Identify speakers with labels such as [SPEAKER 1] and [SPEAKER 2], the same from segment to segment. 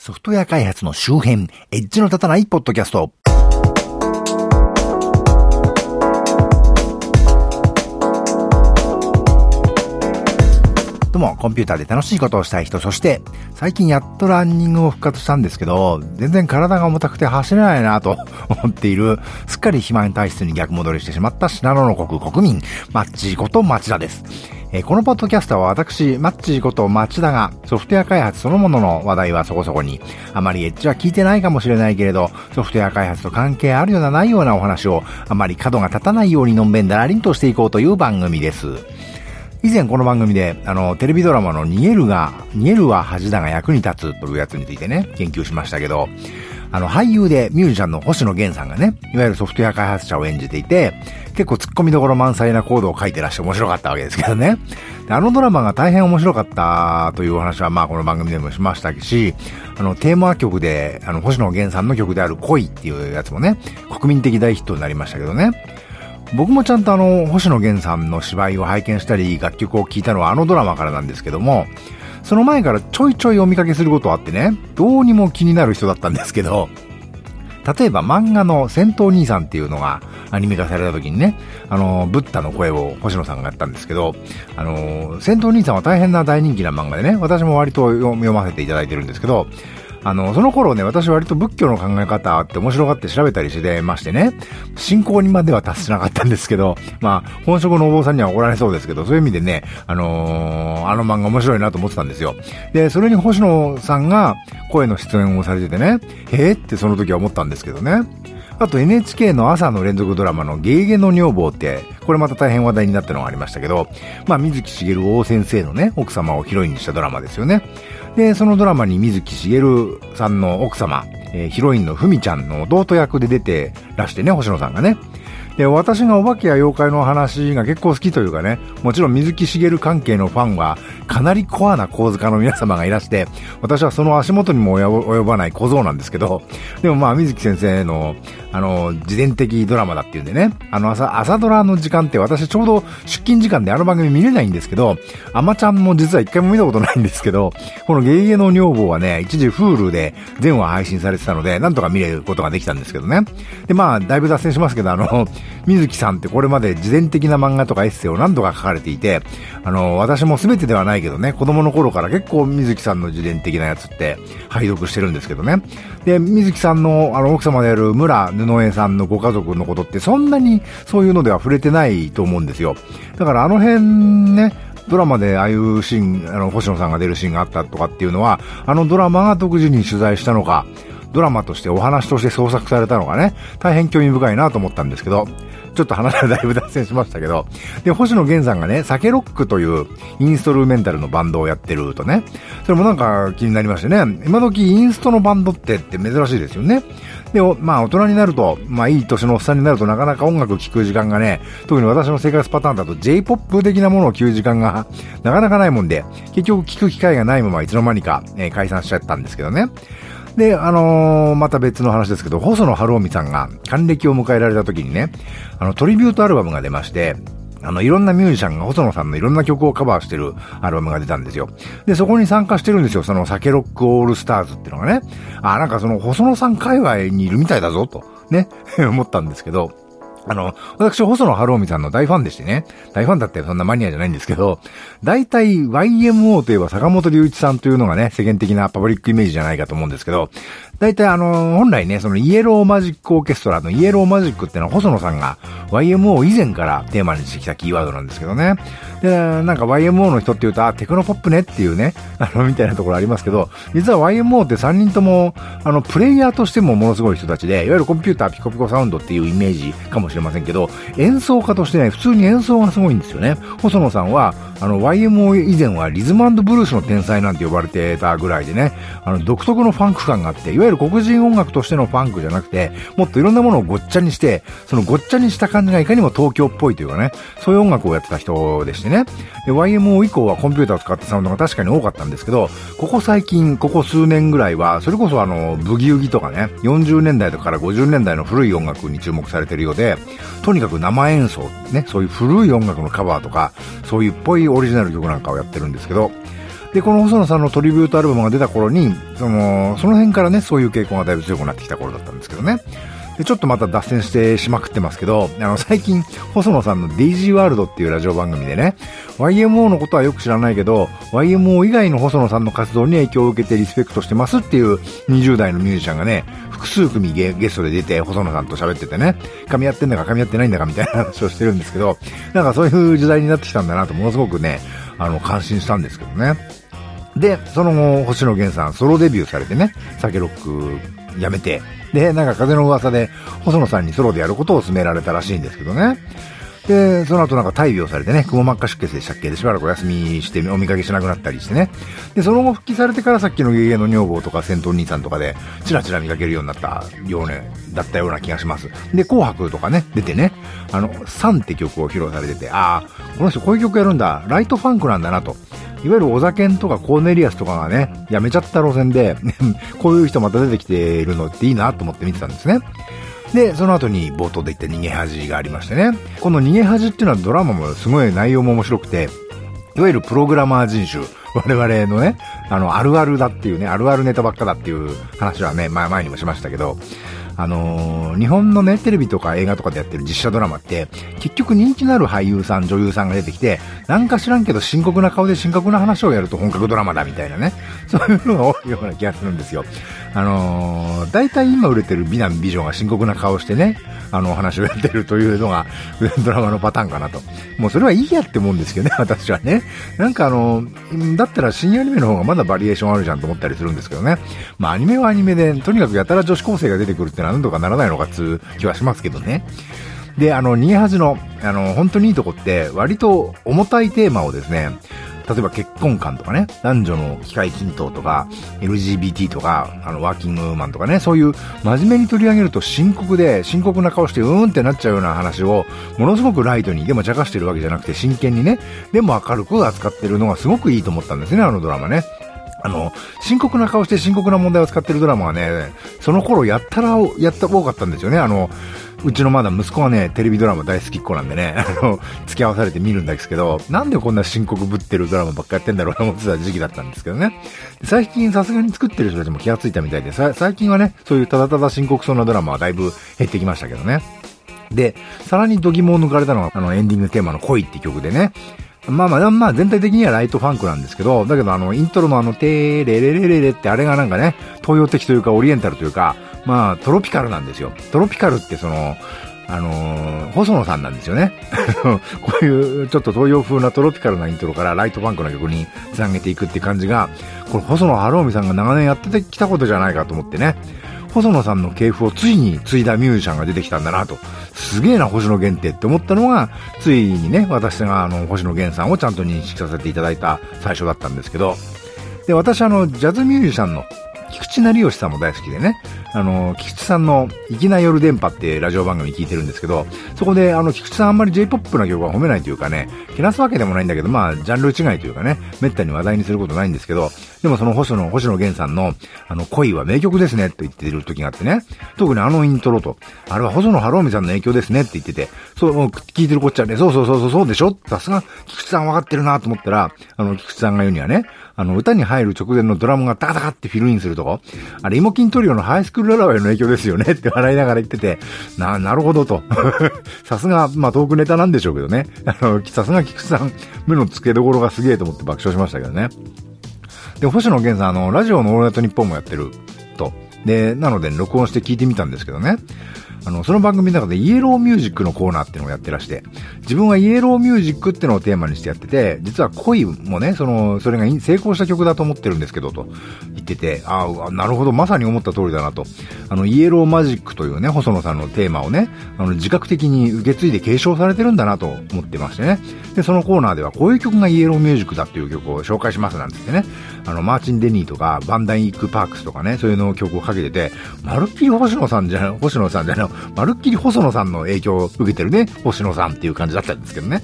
[SPEAKER 1] ソフトウェア開発の周辺、エッジの立たないポッドキャスト。も、コンピューターで楽しいことをしたい人、そして、最近やっとランニングを復活したんですけど、全然体が重たくて走れないなと 思っている、すっかり肥満体質に逆戻りしてしまった信濃の国国民、マッチーこと町田です。えー、このポッドキャストは私、マッチーこと町田がソフトウェア開発そのものの話題はそこそこに、あまりエッジは聞いてないかもしれないけれど、ソフトウェア開発と関係あるようなないようなお話を、あまり角が立たないようにのんべんだらりんとしていこうという番組です。以前この番組で、あの、テレビドラマの逃げるが、逃げるは恥だが役に立つというやつについてね、研究しましたけど、あの、俳優でミュージシャンの星野源さんがね、いわゆるソフトウェア開発者を演じていて、結構突っ込みどころ満載なコードを書いてらしゃ面白かったわけですけどね。あのドラマが大変面白かったというお話は、まあこの番組でもしましたし、あの、テーマ曲で、あの、星野源さんの曲である恋っていうやつもね、国民的大ヒットになりましたけどね。僕もちゃんとあの、星野源さんの芝居を拝見したり、楽曲を聴いたのはあのドラマからなんですけども、その前からちょいちょいお見かけすることあってね、どうにも気になる人だったんですけど、例えば漫画の戦闘兄さんっていうのがアニメ化された時にね、あの、ブッダの声を星野さんがやったんですけど、あの、戦闘兄さんは大変な大人気な漫画でね、私も割と読ませていただいてるんですけど、あの、その頃ね、私割と仏教の考え方って面白がって調べたりしてましてね、信仰にまでは達しなかったんですけど、まあ、本職のお坊さんには怒られそうですけど、そういう意味でね、あのー、あの漫画面白いなと思ってたんですよ。で、それに星野さんが声の出演をされててね、へえってその時は思ったんですけどね。あと NHK の朝の連続ドラマのゲーゲの女房って、これまた大変話題になったのがありましたけど、まあ水木しげる大先生のね、奥様をヒロインにしたドラマですよね。で、そのドラマに水木しげるさんの奥様、えー、ヒロインのふみちゃんの弟役で出てらしてね、星野さんがね。で、私がお化けや妖怪の話が結構好きというかね、もちろん水木しげる関係のファンは、かなりコアな構図家の皆様がいらして、私はその足元にも及ばない小僧なんですけど、でもまあ水木先生の、あの、自伝的ドラマだっていうんでね、あの朝、朝ドラの時間って私ちょうど出勤時間であの番組見れないんですけど、アマちゃんも実は一回も見たことないんですけど、このゲゲゲの女房はね、一時 Hulu で全話配信されてたので、なんとか見れることができたんですけどね。で、まあ、だいぶ脱線しますけど、あの、水木さんってこれまで自伝的な漫画とかエッセイを何度か書かれていて、あの、私も全てではないけどね、子供の頃から結構水木さんの自伝的なやつって拝読してるんですけどね。で、水木さんのあの奥様である村布江さんのご家族のことってそんなにそういうのでは触れてないと思うんですよ。だからあの辺ね、ドラマでああいうシーン、あの、星野さんが出るシーンがあったとかっていうのは、あのドラマが独自に取材したのか、ドラマとしてお話として創作されたのがね、大変興味深いなと思ったんですけど、ちょっと話がだいぶ脱線しましたけど、で、星野源さんがね、サケロックというインストルメンタルのバンドをやってるとね、それもなんか気になりましてね、今時インストのバンドってって珍しいですよね。で、まあ大人になると、まあいい年のおっさんになるとなかなか音楽聴く時間がね、特に私の生活パターンだと J-POP 的なものを聴く時間がなかなかないもんで、結局聴く機会がないままいつの間にか、えー、解散しちゃったんですけどね。で、あのー、また別の話ですけど、細野晴臣さんが還暦を迎えられた時にね、あの、トリビュートアルバムが出まして、あの、いろんなミュージシャンが細野さんのいろんな曲をカバーしてるアルバムが出たんですよ。で、そこに参加してるんですよ。その、酒ロックオールスターズっていうのがね。あ、なんかその、細野さん界隈にいるみたいだぞ、と、ね、思ったんですけど、あの、私、細野晴臣さんの大ファンでしてね、大ファンだってそんなマニアじゃないんですけど、大体 YMO といえば坂本龍一さんというのがね、世間的なパブリックイメージじゃないかと思うんですけど、大体あの、本来ね、そのイエローマジックオーケストラのイエローマジックってのは細野さんが YMO 以前からテーマにしてきたキーワードなんですけどね。で、なんか YMO の人って言うと、あ、テクノポップねっていうね、あの、みたいなところありますけど、実は YMO って3人とも、あの、プレイヤーとしてもものすごい人たちで、いわゆるコンピューターピコピコサウンドっていうイメージかもしれませんけど、演奏家としてね、普通に演奏がすごいんですよね。細野さんは、あの、YMO 以前はリズムブルースの天才なんて呼ばれてたぐらいでね、あの、独特のファンク感があって、いわゆる黒人音楽としてのファンクじゃなくて、もっといろんなものをごっちゃにして、そのごっちゃにした感じがいかにも東京っぽいというかね、そういう音楽をやってた人でしてね。で、YMO 以降はコンピューターを使ったサウンドが確かに多かったんですけど、ここ最近、ここ数年ぐらいは、それこそあの、ブギウギとかね、40年代とかから50年代の古い音楽に注目されてるようで、とにかく生演奏、ね、そういう古い音楽のカバーとか、そういうっぽいオリジナル曲なんかをやってるんですけど、で、この細野さんのトリビュートアルバムが出た頃に、その、その辺からね、そういう傾向がだいぶ強くなってきた頃だったんですけどね。で、ちょっとまた脱線してしまくってますけど、あの、最近、細野さんのデイジーワールドっていうラジオ番組でね、YMO のことはよく知らないけど、YMO 以外の細野さんの活動に影響を受けてリスペクトしてますっていう20代のミュージシャンがね、複数組ゲゲストで出て、細野さんと喋っててね、噛み合ってんだか噛み合ってないんだかみたいな話をしてるんですけど、なんかそういう時代になってきたんだなと、ものすごくね、あの、感心したんですけどね。で、その後、星野源さんソロデビューされてね、酒ロックやめて、で、なんか風の噂で、細野さんにソロでやることを勧められたらしいんですけどね。で、その後なんか大病されてね、くも膜下出血でしたっけ？でしばらくお休みしてお見かけしなくなったりしてね。で、その後復帰されてからさっきのゲゲの女房とか戦闘兄さんとかで、チラチラ見かけるようになったようね、だったような気がします。で、紅白とかね、出てね、あの、サンって曲を披露されてて、ああ、この人こういう曲やるんだ、ライトファンクなんだなと。いわゆるお酒とかコーネリアスとかがね、やめちゃった路線で、こういう人また出てきているのっていいなと思って見てたんですね。で、その後に冒頭で言った逃げ恥がありましてね。この逃げ恥っていうのはドラマもすごい内容も面白くて、いわゆるプログラマー人種、我々のね、あの、あるあるだっていうね、あるあるネタばっかだっていう話はね、前前にもしましたけど、あのー、日本のね、テレビとか映画とかでやってる実写ドラマって、結局人気のある俳優さん、女優さんが出てきて、なんか知らんけど深刻な顔で深刻な話をやると本格ドラマだみたいなね、そういうのが多いような気がするんですよ。あのー、大体今売れてる美男美女が深刻な顔してね、あの話をやってるというのが ドラマのパターンかなと。もうそれはいいやって思うんですけどね、私はね。なんかあの、だったら新アニメの方がまだバリエーションあるじゃんと思ったりするんですけどね。まあアニメはアニメで、とにかくやたら女子高生が出てくるってなんとかならないのかっつう気はしますけどね。で、あの、逃げ恥の、あの、本当にいいとこって、割と重たいテーマをですね、例えば結婚観とかね、男女の機会均等とか、LGBT とか、あの、ワーキングウーマンとかね、そういう真面目に取り上げると深刻で、深刻な顔してうーんってなっちゃうような話を、ものすごくライトに、でも茶化してるわけじゃなくて真剣にね、でも明るく扱ってるのがすごくいいと思ったんですね、あのドラマね。あの、深刻な顔して深刻な問題を使ってるドラマはね、その頃やったら、やった多かったんですよね。あの、うちのまだ息子はね、テレビドラマ大好きっ子なんでね、あの、付き合わされて見るんですけど、なんでこんな深刻ぶってるドラマばっかやってんだろうと思ってた時期だったんですけどね。最近さすがに作ってる人たちも気がついたみたいで、最近はね、そういうただただ深刻そうなドラマはだいぶ減ってきましたけどね。で、さらに度肝を抜かれたのが、あの、エンディングテーマの恋って曲でね、まあまあ、まあ全体的にはライトファンクなんですけど、だけどあの、イントロのあの、テーレレレレレってあれがなんかね、東洋的というかオリエンタルというか、まあ、トロピカルなんですよ。トロピカルってその、あのー、細野さんなんですよね。こういうちょっと東洋風なトロピカルなイントロからライトファンクな曲につなげていくって感じが、これ細野晴臣さんが長年やってきたことじゃないかと思ってね。細野さんの系譜をついに継いだミュージシャンが出てきたんだなと。すげえな、星野源ってって思ったのが、ついにね、私があの、星野源さんをちゃんと認識させていただいた最初だったんですけど、で、私あの、ジャズミュージシャンの菊池成吉さんも大好きでね、あの、菊池さんの、粋な夜電波ってラジオ番組聞いてるんですけど、そこで、あの、菊池さんあんまり J-POP な曲は褒めないというかね、けなすわけでもないんだけど、まあ、ジャンル違いというかね、めったに話題にすることないんですけど、でもその星野、星野源さんの、あの、恋は名曲ですねって言ってる時があってね、特にあのイントロと、あれは細野晴臣さんの影響ですねって言ってて、そう、聞いてるこっちはね、そうそうそうそう、そうでしょ？さすが、菊池さん分かってるなと思ったら、あの、菊池さんが言うにはね、あの、歌に入る直前のドラムがタカタカってフィルインするとこ、あれ、イモキントリオのハイスクールララバイの影響ですよねって笑いながら言ってて、な、なるほどと。さすが、まあ、トークネタなんでしょうけどね。あの、さすが菊池さん、目の付けどころがすげえと思って爆笑しましたけどね。で、星野源さん、あの、ラジオのオールナイトニッポンもやってると。で、なので、録音して聞いてみたんですけどね。あの、その番組の中でイエローミュージックのコーナーっていうのをやってらして、自分はイエローミュージックっていうのをテーマにしてやってて、実は恋もね、その、それが成功した曲だと思ってるんですけど、と言ってて、ああ、なるほど、まさに思った通りだなと。あの、イエローマジックというね、細野さんのテーマをね、あの、自覚的に受け継いで継承されてるんだなと思ってましてね。で、そのコーナーではこういう曲がイエローミュージックだっていう曲を紹介しますなんつってね、あの、マーチン・デニーとか、バンダイク・パークスとかね、そういうのを曲をかけてて、まるっきり星野さんじゃ、星野さんじゃない、まるっきり細野さんの影響を受けてるね、星野さんっていう感じだったんですけどね。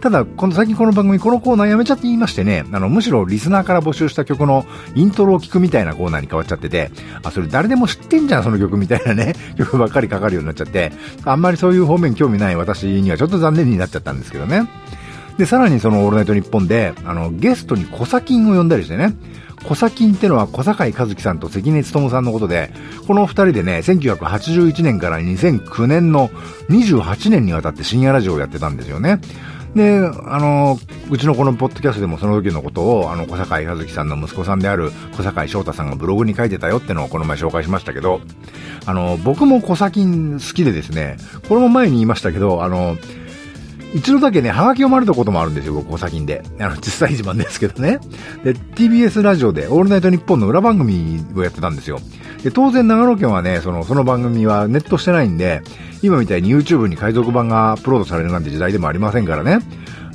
[SPEAKER 1] ただ、この最近この番組、このコーナーやめちゃって言いましてね、あの、むしろリスナーから募集した曲のイントロを聞くみたいなコーナーに変わっちゃってて、あ、それ誰でも知ってんじゃん、その曲みたいなね、曲ばっかりかかるようになっちゃって、あんまりそういう方面興味ない私にはちょっと残念になっちゃったんですけどね。で、さらにそのオールナイトニッポンで、あの、ゲストに小砂金を呼んだりしてね、小砂金ってのは小坂井和樹さんと関根勤さんのことで、この二人でね、1981年から2009年の28年にわたって深夜ラジオをやってたんですよね。で、あの、うちのこのポッドキャストでもその時のことを、あの、小坂井和樹さんの息子さんである小坂井翔太さんがブログに書いてたよってのをこの前紹介しましたけど、あの、僕も小砂金好きでですね、これも前に言いましたけど、あの、一度だけね、ハガキをまれたこともあるんですよ、僕、お先で。あの、小さい自慢ですけどね。で、TBS ラジオで、オールナイトニッポンの裏番組をやってたんですよ。で、当然長野県はね、その、その番組はネットしてないんで、今みたいに YouTube に海賊版がアップロードされるなんて時代でもありませんからね。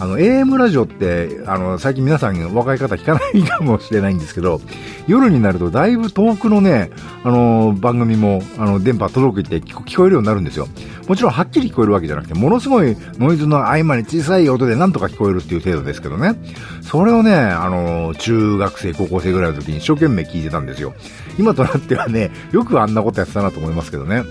[SPEAKER 1] あの、AM ラジオって、あの、最近皆さん若い方聞かないかもしれないんですけど、夜になるとだいぶ遠くのね、あの、番組も、あの、電波届くって聞こえるようになるんですよ。もちろんはっきり聞こえるわけじゃなくて、ものすごいノイズの合間に小さい音でなんとか聞こえるっていう程度ですけどね。それをね、あの、中学生、高校生ぐらいの時に一生懸命聞いてたんですよ。今となってはね、よくあんなことやってたなと思いますけどね。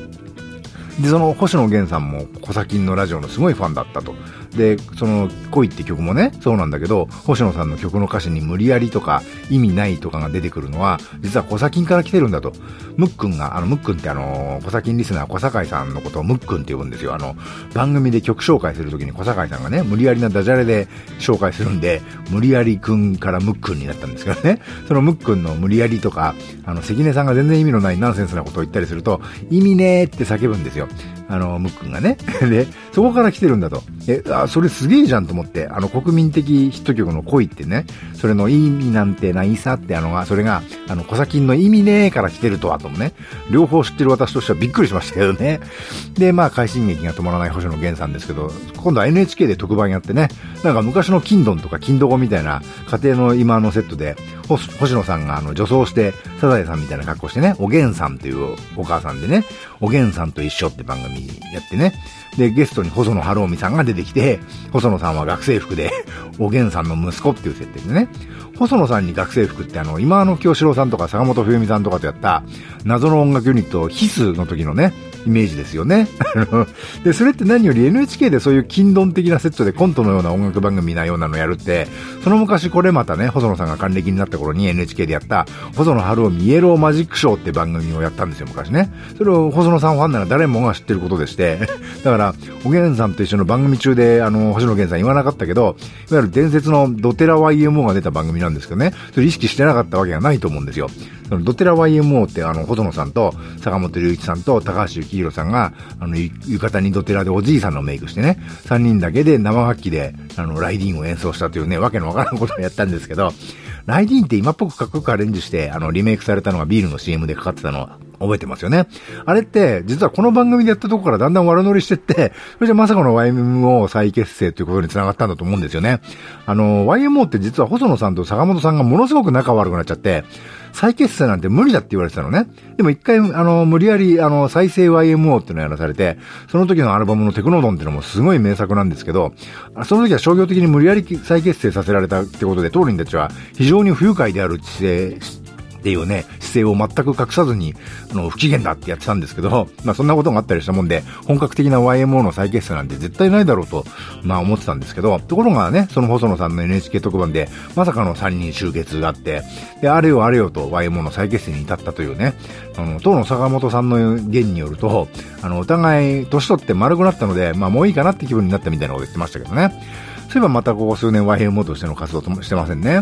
[SPEAKER 1] で、その星野源さんも小崎のラジオのすごいファンだったと。で、その恋って曲もね、そうなんだけど、星野さんの曲の歌詞に無理やりとか意味ないとかが出てくるのは、実は小崎から来てるんだと。ムックンが、あの、ムックンってあの、小崎リスナー小坂井さんのことをムックンって呼ぶんですよ。あの、番組で曲紹介するときに小坂井さんがね、無理やりなダジャレで紹介するんで、無理やりくんからムックンになったんですけどね。そのムックンの無理やりとか、あの、関根さんが全然意味のないナンセンスなことを言ったりすると、意味ねーって叫ぶんですよ。Radio. あの、ムックンがね。で、そこから来てるんだと。え、あ、それすげえじゃんと思って、あの、国民的ヒット曲の恋ってね、それの意味なんてないさってあのが、それが、あの、小崎の意味ねえから来てるとはともね、両方知ってる私としてはびっくりしましたけどね。で、まあ、快進撃が止まらない星野源さんですけど、今度は NHK で特番やってね、なんか昔の金ドンとか金ドゴみたいな家庭の今のセットで、星野さんがあの女装して、サザエさんみたいな格好してね、おげんさんというお母さんでね、おげんさんと一緒って番組やってね、で、ゲストに細野晴臣さんが出てきて、細野さんは学生服で、おげんさんの息子っていう設定でね、細野さんに学生服ってあの、今の京志郎さんとか坂本冬美さんとかとやった謎の音楽ユニット、ヒスの時のね、イメージですよね。で、それって何より NHK でそういう金ドン的なセットでコントのような音楽番組なようなのやるって、その昔これまたね、細野さんが還暦になった頃に NHK でやった、細野晴臣イエローマジックショーって番組をやったんですよ、昔ね。それを細野さんファンなら誰もが知ってることでして、だから、おげんさんと一緒の番組中で、あの、星野源さん言わなかったけど、いわゆる伝説のドテラ YMO が出た番組なんですけどね、それ意識してなかったわけがないと思うんですよ。そのドテラ YMO ってあの、細野さんと坂本龍一さんと高橋幸宏さんが、あの、浴衣にドテラでおじいさんのメイクしてね、3人だけで生楽器で、あの、ライディーンを演奏したというね、わけのわからんことをやったんですけど、ライディーンって今っぽくかっこよくアレンジして、あの、リメイクされたのがビールの CM でかかってたの覚えてますよね。あれって、実はこの番組でやったとこからだんだん悪乗りしてって、それじゃまさかの YMO 再結成ということに繋がったんだと思うんですよね。あの、YMO って実は細野さんと坂本さんがものすごく仲悪くなっちゃって、再結成なんて無理だって言われてたのね。でも一回、あの、無理やり、あの、再生 YMO っていうのをやらされて、その時のアルバムのテクノドンっていうのもすごい名作なんですけど、その時は商業的に無理やり再結成させられたってことで、当人たちは非常に不愉快である姿勢、っていうね、姿勢を全く隠さずに、あの、不機嫌だってやってたんですけど、まあそんなことがあったりしたもんで、本格的な YMO の再結成なんて絶対ないだろうと、まあ思ってたんですけど、ところがね、その細野さんの NHK 特番で、まさかの3人集結があって、で、あれよあれよと YMO の再結成に至ったというね、あの、当の坂本さんの言によると、あの、お互い年取って丸くなったので、まあもういいかなって気分になったみたいなこと言ってましたけどね。そういえばまたここ数年 YMO としての活動ともしてませんね。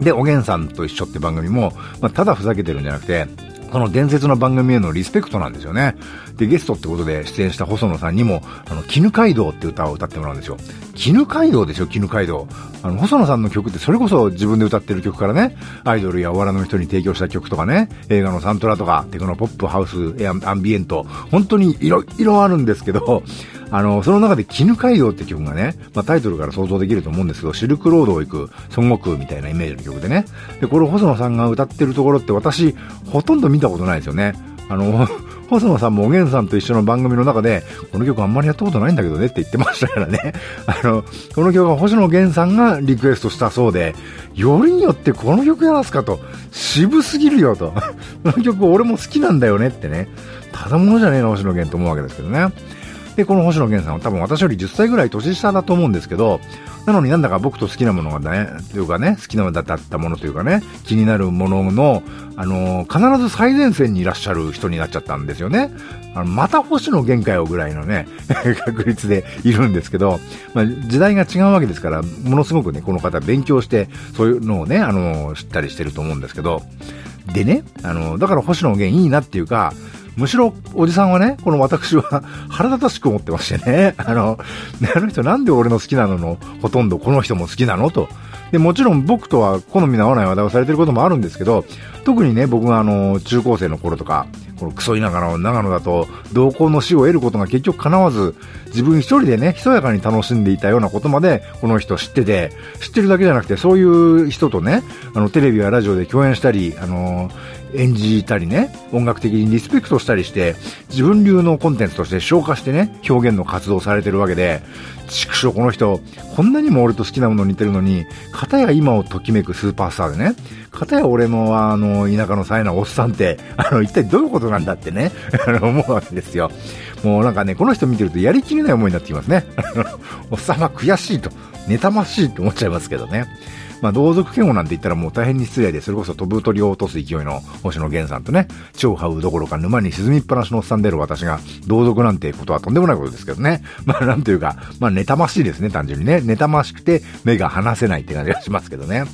[SPEAKER 1] で、おげんさんと一緒って番組も、まあ、ただふざけてるんじゃなくて、この伝説の番組へのリスペクトなんですよね。で、ゲストってことで出演した細野さんにも、あの、絹街道って歌を歌ってもらうんですよ。絹街道ですよ、絹街道。あの、細野さんの曲ってそれこそ自分で歌ってる曲からね、アイドルやお笑いの人に提供した曲とかね、映画のサントラとか、テクノポップ、ハウス、アンビエント、本当にいろいろあるんですけど、あの、その中で絹街道って曲がね、まあ、タイトルから想像できると思うんですけど、シルクロードを行く孫悟空みたいなイメージの曲でね。で、これ細野さんが歌ってるところって私、ほとんど見たことないですよね。あの、細野さんもおげんさんと一緒の番組の中で、この曲あんまりやったことないんだけどねって言ってましたからね。あの、この曲は星野源さんがリクエストしたそうで、よりによってこの曲やらすかと、渋すぎるよと。この曲俺も好きなんだよねってね。ただものじゃねえな、星野源と思うわけですけどね。で、この星野源さんは多分私より10歳ぐらい年下だと思うんですけど、なのになんだか僕と好きなものがね、というかね、好きなものだったものというかね、気になるものの、あのー、必ず最前線にいらっしゃる人になっちゃったんですよね。あの、また星野源かよぐらいのね、確率でいるんですけど、まあ、時代が違うわけですから、ものすごくね、この方勉強して、そういうのをね、あのー、知ったりしてると思うんですけど、でね、あのー、だから星野源いいなっていうか、むしろ、おじさんはね、この私は 腹立たしく思ってましてね、あの、あの人なんで俺の好きなののほとんどこの人も好きなの？と。で、もちろん僕とは好みの合わない話題をされてることもあるんですけど、特にね、僕があの、中高生の頃とか、このクソ田舎の長野だと、同行の死を得ることが結局叶わず、自分一人でね、ひそやかに楽しんでいたようなことまで、この人知ってて、知ってるだけじゃなくて、そういう人とね、あの、テレビやラジオで共演したり、あの演じたりね、音楽的にリスペクトしたりして、自分流のコンテンツとして消化してね、表現の活動されてるわけで、畜生この人、こんなにも俺と好きなもの似てるのに、片や今をときめくスーパースターでね、片や俺のあの、田舎の冴えなおっさんって、あの、一体どういうことなんだってね、思うわけですよ。もうなんかね、この人見てるとやりきれない思いになってきますね。おっさんは悔しいと、妬ましいと思っちゃいますけどね。まあ、同族嫌悪なんて言ったらもう大変に失礼で、それこそ飛ぶ鳥を落とす勢いの星野源さんとね、超ハウどころか沼に沈みっぱなしのおっさんでる私が、同族なんてことはとんでもないことですけどね。まあ、なんというか、まあ、妬ましいですね、単純にね。妬ましくて目が離せないって感じがしますけどね。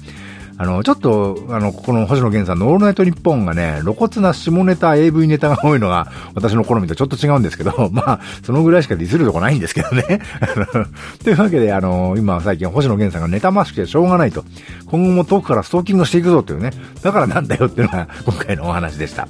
[SPEAKER 1] あの、ちょっと、あの、ここの星野源さんのオールナイトニッポンがね、露骨な下ネタ、AV ネタが多いのが、私の好みとちょっと違うんですけど、まあ、そのぐらいしかディスるとこないんですけどね。というわけで、あの、今最近星野源さんがネタましくてしょうがないと。今後も遠くからストーキングしていくぞというね。だからなんだよっていうのが今回のお話でした。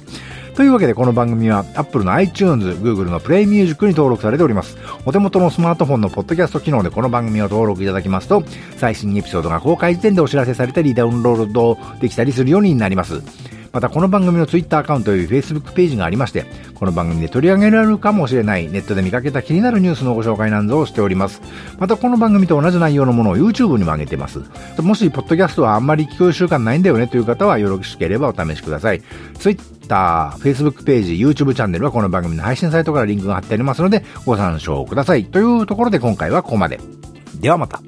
[SPEAKER 1] というわけでこの番組は Apple の iTunes、Google の Play Music に登録されております。お手元のスマートフォンのポッドキャスト機能でこの番組を登録いただきますと、最新エピソードが公開時点でお知らせされたり、ダウンロードできたりするようになります。またこの番組の Twitter アカウントより Facebook ページがありまして、この番組で取り上げられるかもしれないネットで見かけた気になるニュースのご紹介なんぞをしております。またこの番組と同じ内容のものを YouTube にも上げてます。もし、ポッドキャストはあんまり聞く習慣ないんだよねという方はよろしければお試しください。Twitter、Facebook ページ、YouTube チャンネルはこの番組の配信サイトからリンクが貼ってありますので、ご参照ください。というところで今回はここまで。ではまた。